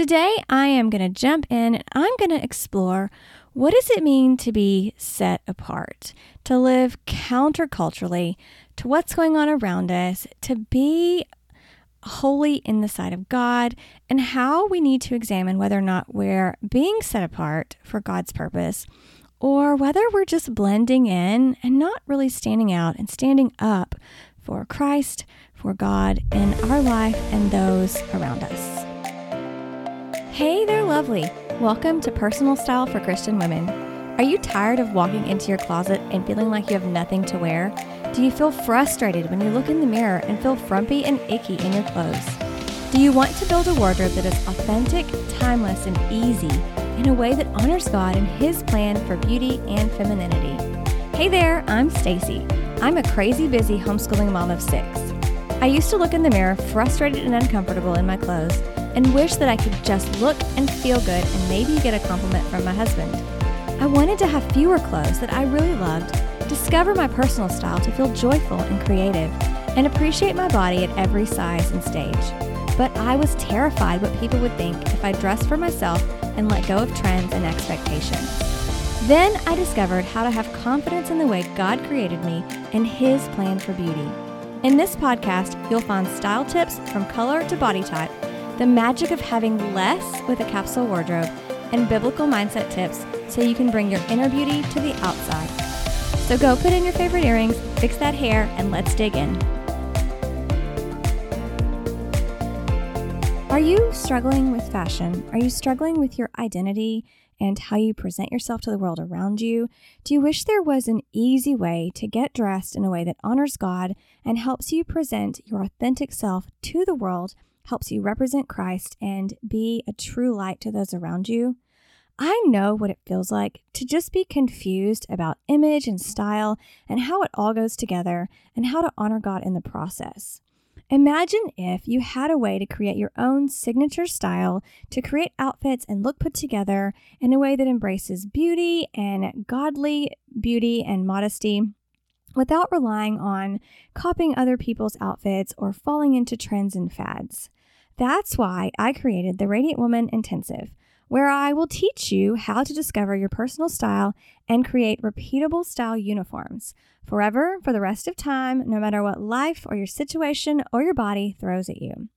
Today, I am going to jump in and I'm going to explore what does it mean to be set apart, to live counterculturally to what's going on around us, to be holy in the sight of God, and how we need to examine whether or not we're being set apart for God's purpose or whether we're just blending in and not really standing out and standing up for Christ, for God in our life and those around us. Hey there, lovely. Welcome to Personal Style for Christian Women. Are you tired of walking into your closet and feeling like you have nothing to wear? Do you feel frustrated when you look in the mirror and feel frumpy and icky in your clothes? Do you want to build a wardrobe that is authentic, timeless, and easy in a way that honors God and His plan for beauty and femininity? Hey there, I'm Stacey. I'm a crazy busy homeschooling mom of six. I used to look in the mirror frustrated and uncomfortable in my clothes and wish that I could just look and feel good and maybe get a compliment from my husband. I wanted to have fewer clothes that I really loved discover my personal style to feel joyful and creative, and appreciate my body at every size and stage. But I was terrified what people would think if I dressed for myself and let go of trends and expectations. Then I discovered how to have confidence in the way God created me and His plan for beauty. In this podcast, you'll find style tips from color to body type, the magic of having less with a capsule wardrobe, and biblical mindset tips so you can bring your inner beauty to the outside. So go put in your favorite earrings, fix that hair, and let's dig in. Are you struggling with fashion? Are you struggling with your identity and how you present yourself to the world around you? Do you wish there was an easy way to get dressed in a way that honors God and helps you present your authentic self to the world, helps you represent Christ, and be a true light to those around you? I know what it feels like to just be confused about image and style and how it all goes together and how to honor God in the process. Imagine if you had a way to create your own signature style, to create outfits and look put together in a way that embraces beauty and godly beauty and modesty without relying on copying other people's outfits or falling into trends and fads. That's why I created the Radiant Woman Intensive where I will teach you how to discover your personal style and create repeatable style uniforms forever for the rest of time, no matter what life or your situation or your body throws at you.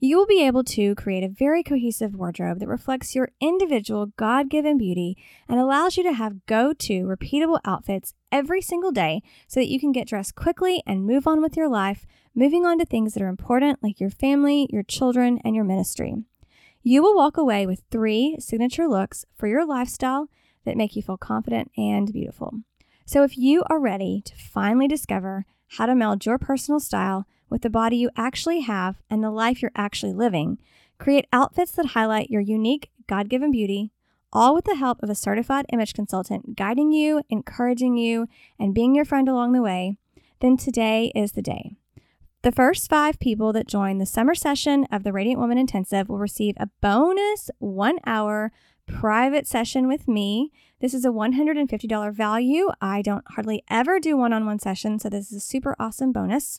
You will be able to create a very cohesive wardrobe that reflects your individual God given beauty and allows you to have go to repeatable outfits every single day so that you can get dressed quickly and move on with your life, moving on to things that are important like your family, your children, and your ministry. You will walk away with three signature looks for your lifestyle that make you feel confident and beautiful. So, if you are ready to finally discover how to meld your personal style with the body you actually have and the life you're actually living, create outfits that highlight your unique God given beauty, all with the help of a certified image consultant guiding you, encouraging you, and being your friend along the way, then today is the day. The first five people that join the summer session of the Radiant Woman Intensive will receive a bonus one hour private session with me. This is a $150 value. I don't hardly ever do one on one sessions, so this is a super awesome bonus.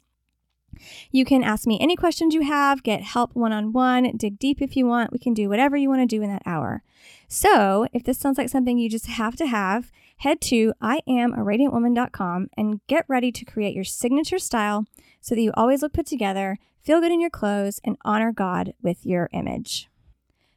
You can ask me any questions you have, get help one on one, dig deep if you want. We can do whatever you want to do in that hour. So, if this sounds like something you just have to have, head to iamaradiantwoman.com and get ready to create your signature style so that you always look put together, feel good in your clothes, and honor God with your image.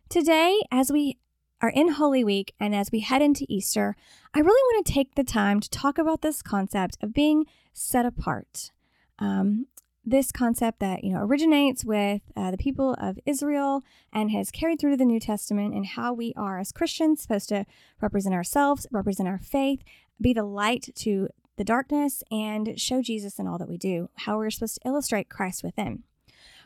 Today, as we are in Holy Week and as we head into Easter, I really want to take the time to talk about this concept of being set apart. Um, this concept that you know originates with uh, the people of Israel and has carried through to the New Testament, and how we are as Christians supposed to represent ourselves, represent our faith, be the light to the darkness and show Jesus in all that we do, how we're supposed to illustrate Christ within.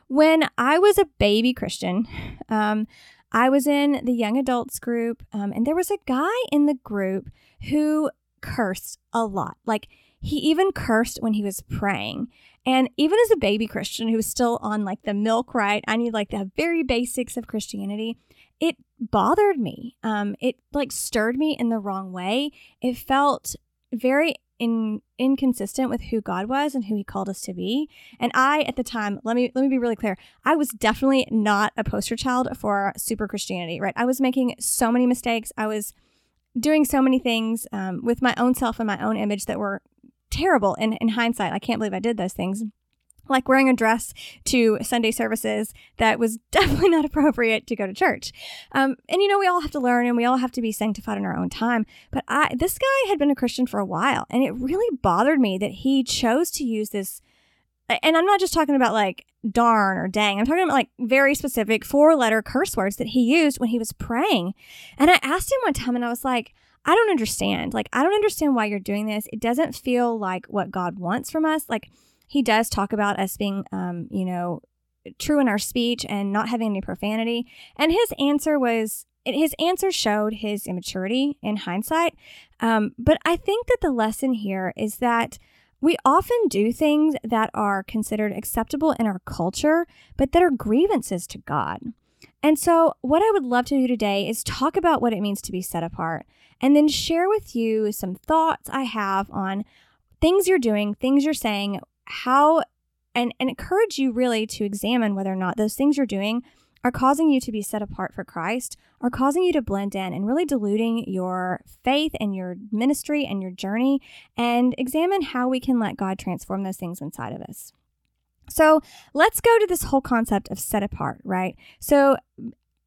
When I was a baby Christian, um, I was in the young adults group, um, and there was a guy in the group who cursed a lot. Like, he even cursed when he was praying. And even as a baby Christian who was still on like the milk, right? I need like the very basics of Christianity. It bothered me. Um, it like stirred me in the wrong way. It felt very in inconsistent with who God was and who he called us to be. And I at the time, let me let me be really clear. I was definitely not a poster child for super Christianity, right? I was making so many mistakes. I was doing so many things um, with my own self and my own image that were terrible in, in hindsight. I can't believe I did those things like wearing a dress to Sunday services that was definitely not appropriate to go to church. Um, and you know, we all have to learn and we all have to be sanctified in our own time. But I, this guy had been a Christian for a while, and it really bothered me that he chose to use this. And I'm not just talking about like darn or dang. I'm talking about like very specific four letter curse words that he used when he was praying. And I asked him one time and I was like, I don't understand. Like, I don't understand why you're doing this. It doesn't feel like what God wants from us. Like, he does talk about us being, um, you know, true in our speech and not having any profanity. And his answer was, his answer showed his immaturity in hindsight. Um, but I think that the lesson here is that we often do things that are considered acceptable in our culture, but that are grievances to God. And so, what I would love to do today is talk about what it means to be set apart and then share with you some thoughts I have on things you're doing, things you're saying, how and, and encourage you really to examine whether or not those things you're doing are causing you to be set apart for Christ, are causing you to blend in and really diluting your faith and your ministry and your journey, and examine how we can let God transform those things inside of us. So let's go to this whole concept of set apart, right? So,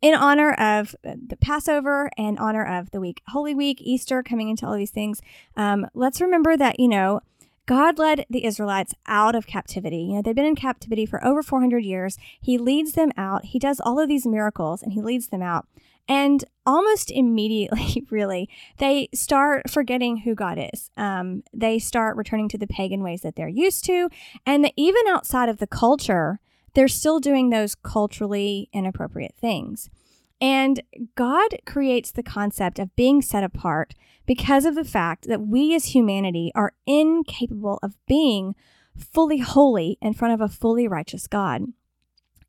in honor of the Passover and honor of the week, Holy Week, Easter, coming into all these things, um, let's remember that, you know, God led the Israelites out of captivity. You know, they've been in captivity for over 400 years. He leads them out. He does all of these miracles and he leads them out. And almost immediately, really, they start forgetting who God is. Um, they start returning to the pagan ways that they're used to. And even outside of the culture, they're still doing those culturally inappropriate things. And God creates the concept of being set apart because of the fact that we as humanity are incapable of being fully holy in front of a fully righteous God.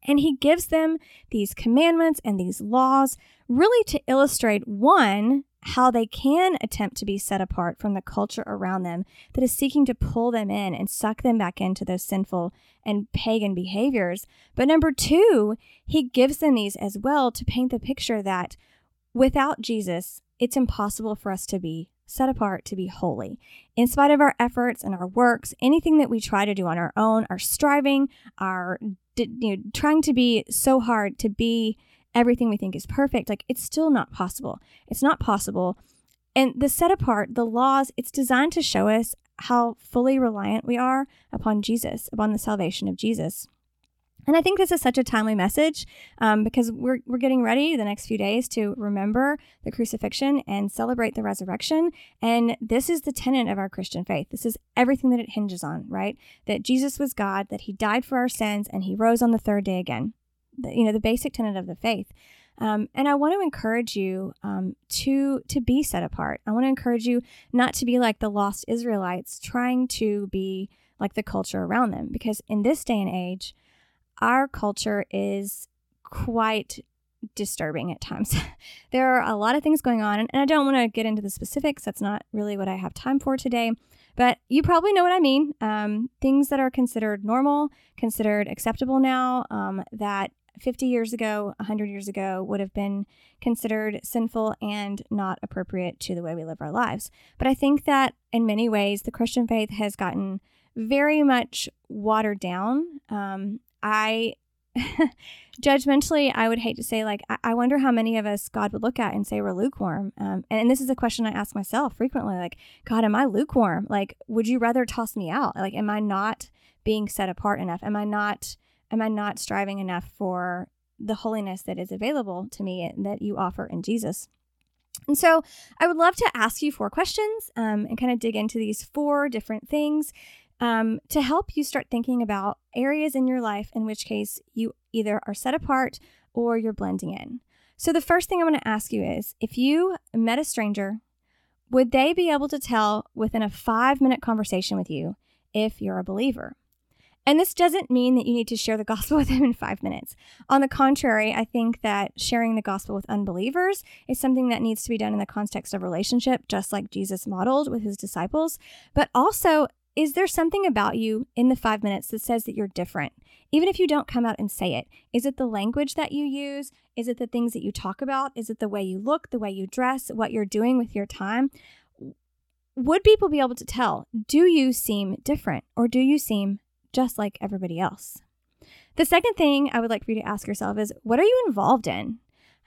And he gives them these commandments and these laws really to illustrate one, how they can attempt to be set apart from the culture around them that is seeking to pull them in and suck them back into those sinful and pagan behaviors. But number two, he gives them these as well to paint the picture that without Jesus, it's impossible for us to be set apart to be holy. In spite of our efforts and our works, anything that we try to do on our own, our striving, our you know, trying to be so hard to be everything we think is perfect, like it's still not possible. It's not possible. And the set apart, the laws, it's designed to show us how fully reliant we are upon Jesus, upon the salvation of Jesus. And I think this is such a timely message um, because we're, we're getting ready the next few days to remember the crucifixion and celebrate the resurrection. And this is the tenet of our Christian faith. This is everything that it hinges on, right? That Jesus was God, that he died for our sins, and he rose on the third day again. The, you know, the basic tenet of the faith. Um, and I want to encourage you um, to to be set apart. I want to encourage you not to be like the lost Israelites, trying to be like the culture around them, because in this day and age, our culture is quite disturbing at times. there are a lot of things going on, and I don't want to get into the specifics. That's not really what I have time for today. But you probably know what I mean. Um, things that are considered normal, considered acceptable now, um, that 50 years ago, 100 years ago would have been considered sinful and not appropriate to the way we live our lives. But I think that in many ways, the Christian faith has gotten very much watered down. Um, I judgmentally, I would hate to say, like, I, I, wonder how many of us God would look at and say we're lukewarm. Um, and, and, this is a question I ask myself frequently like, God, am I lukewarm? Like, would you rather toss me out? Like, am I not being set apart enough? Am I not, am I not striving enough for the holiness that is available to me that you offer in Jesus? And so I would love to ask you four questions um, and kind of dig into these four different things um, to help you start thinking about areas in your life in which case you either are set apart or you're blending in. So, the first thing I want to ask you is if you met a stranger, would they be able to tell within a five minute conversation with you if you're a believer? And this doesn't mean that you need to share the gospel with them in five minutes. On the contrary, I think that sharing the gospel with unbelievers is something that needs to be done in the context of relationship, just like Jesus modeled with his disciples. But also, is there something about you in the five minutes that says that you're different? Even if you don't come out and say it, is it the language that you use? Is it the things that you talk about? Is it the way you look, the way you dress, what you're doing with your time? Would people be able to tell? Do you seem different or do you seem just like everybody else? The second thing I would like for you to ask yourself is what are you involved in?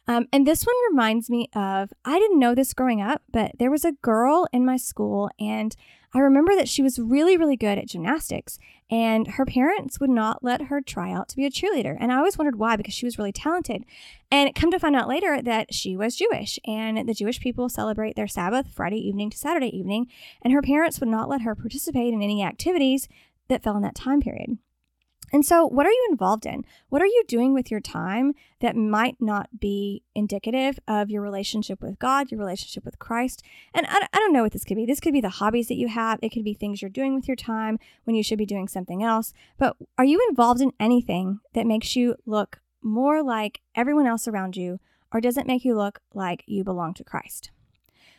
Um, and this one reminds me of I didn't know this growing up, but there was a girl in my school, and I remember that she was really, really good at gymnastics, and her parents would not let her try out to be a cheerleader. And I always wondered why, because she was really talented. And come to find out later that she was Jewish, and the Jewish people celebrate their Sabbath Friday evening to Saturday evening, and her parents would not let her participate in any activities that fell in that time period. And so, what are you involved in? What are you doing with your time that might not be indicative of your relationship with God, your relationship with Christ? And I, I, don't know what this could be. This could be the hobbies that you have, it could be things you're doing with your time when you should be doing something else. But are you involved in anything that makes you look more like everyone else around you, or does it make you look like you belong to Christ?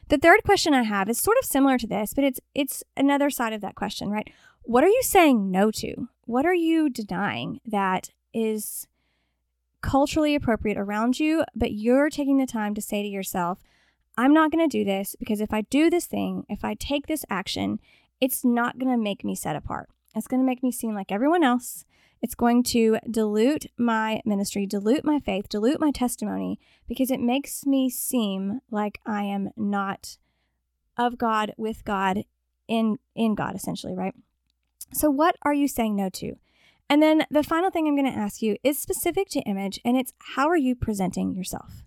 The third question I have is sort of similar to this, but it's it's another side of that question, right? What are you saying no to? What are you denying that is culturally appropriate around you, but you're taking the time to say to yourself, I'm not going to do this because if I do this thing, if I take this action, it's not going to make me set apart. It's going to make me seem like everyone else. It's going to dilute my ministry, dilute my faith, dilute my testimony because it makes me seem like I am not of God, with God, in in God essentially, right? So, what are you saying no to? And then the final thing I'm going to ask you is specific to image, and it's how are you presenting yourself?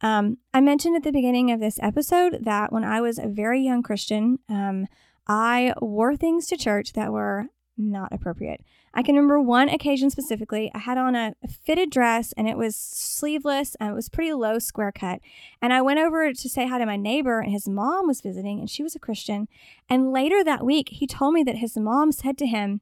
Um, I mentioned at the beginning of this episode that when I was a very young Christian, um, I wore things to church that were not appropriate. I can remember one occasion specifically. I had on a fitted dress and it was sleeveless and it was pretty low square cut. And I went over to say hi to my neighbor and his mom was visiting and she was a Christian. And later that week, he told me that his mom said to him,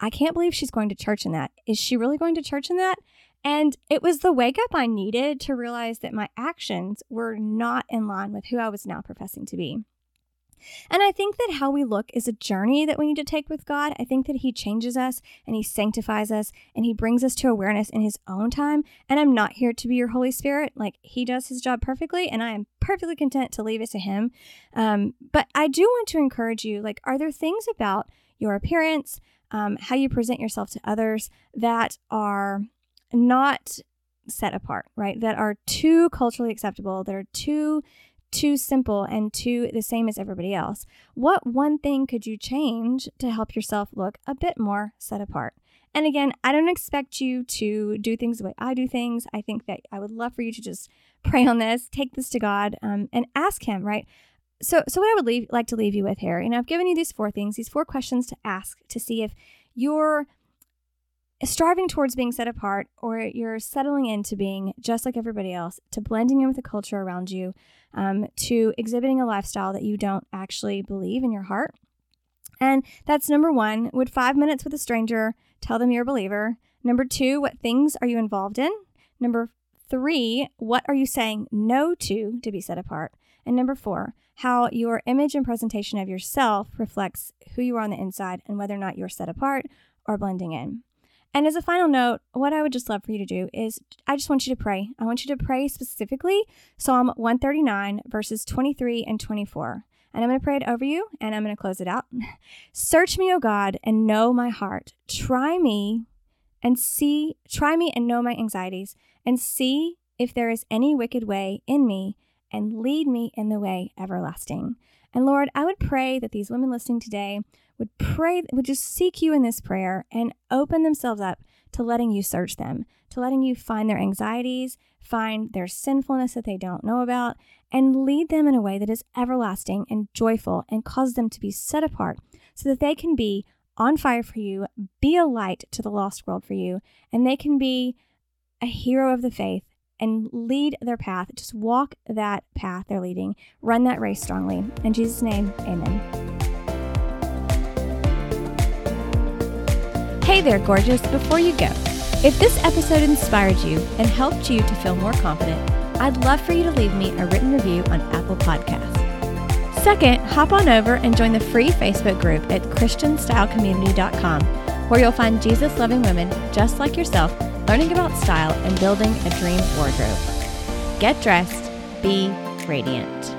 I can't believe she's going to church in that. Is she really going to church in that? And it was the wake up I needed to realize that my actions were not in line with who I was now professing to be. And I think that how we look is a journey that we need to take with God. I think that He changes us and He sanctifies us and He brings us to awareness in His own time. And I'm not here to be your Holy Spirit. Like He does His job perfectly, and I am perfectly content to leave it to Him. Um, but I do want to encourage you like, are there things about your appearance, um, how you present yourself to others that are not set apart, right? That are too culturally acceptable, that are too too simple and too the same as everybody else. What one thing could you change to help yourself look a bit more set apart? And again, I don't expect you to do things the way I do things. I think that I would love for you to just pray on this, take this to God, um, and ask Him, right? So, so what I would leave, like to leave you with here, and I've given you these four things, these four questions to ask to see if you're striving towards being set apart or you're settling into being just like everybody else, to blending in with the culture around you, um, to exhibiting a lifestyle that you don't actually believe in your heart. And that's number one. Would five minutes with a stranger tell them you're a believer? Number two, what things are you involved in? Number three, what are you saying no to to be set apart? And number four, how your image and presentation of yourself reflects who you are on the inside and whether or not you're set apart or blending in. And as a final note, what I would just love for you to do is I just want you to pray. I want you to pray specifically Psalm 139, verses 23 and 24. And I'm going to pray it over you and I'm going to close it out. Search me, O God, and know my heart. Try me and see, try me and know my anxieties, and see if there is any wicked way in me, and lead me in the way everlasting. And Lord, I would pray that these women listening today would pray, would just seek you in this prayer and open themselves up to letting you search them, to letting you find their anxieties, find their sinfulness that they don't know about, and lead them in a way that is everlasting and joyful and cause them to be set apart so that they can be on fire for you, be a light to the lost world for you, and they can be a hero of the faith and lead their path. Just walk that path they're leading, run that race strongly. In Jesus' name, amen. Hey there, gorgeous. Before you go, if this episode inspired you and helped you to feel more confident, I'd love for you to leave me a written review on Apple Podcasts. Second, hop on over and join the free Facebook group at ChristianStyleCommunity.com, where you'll find Jesus loving women just like yourself learning about style and building a dream wardrobe. Get dressed, be radiant.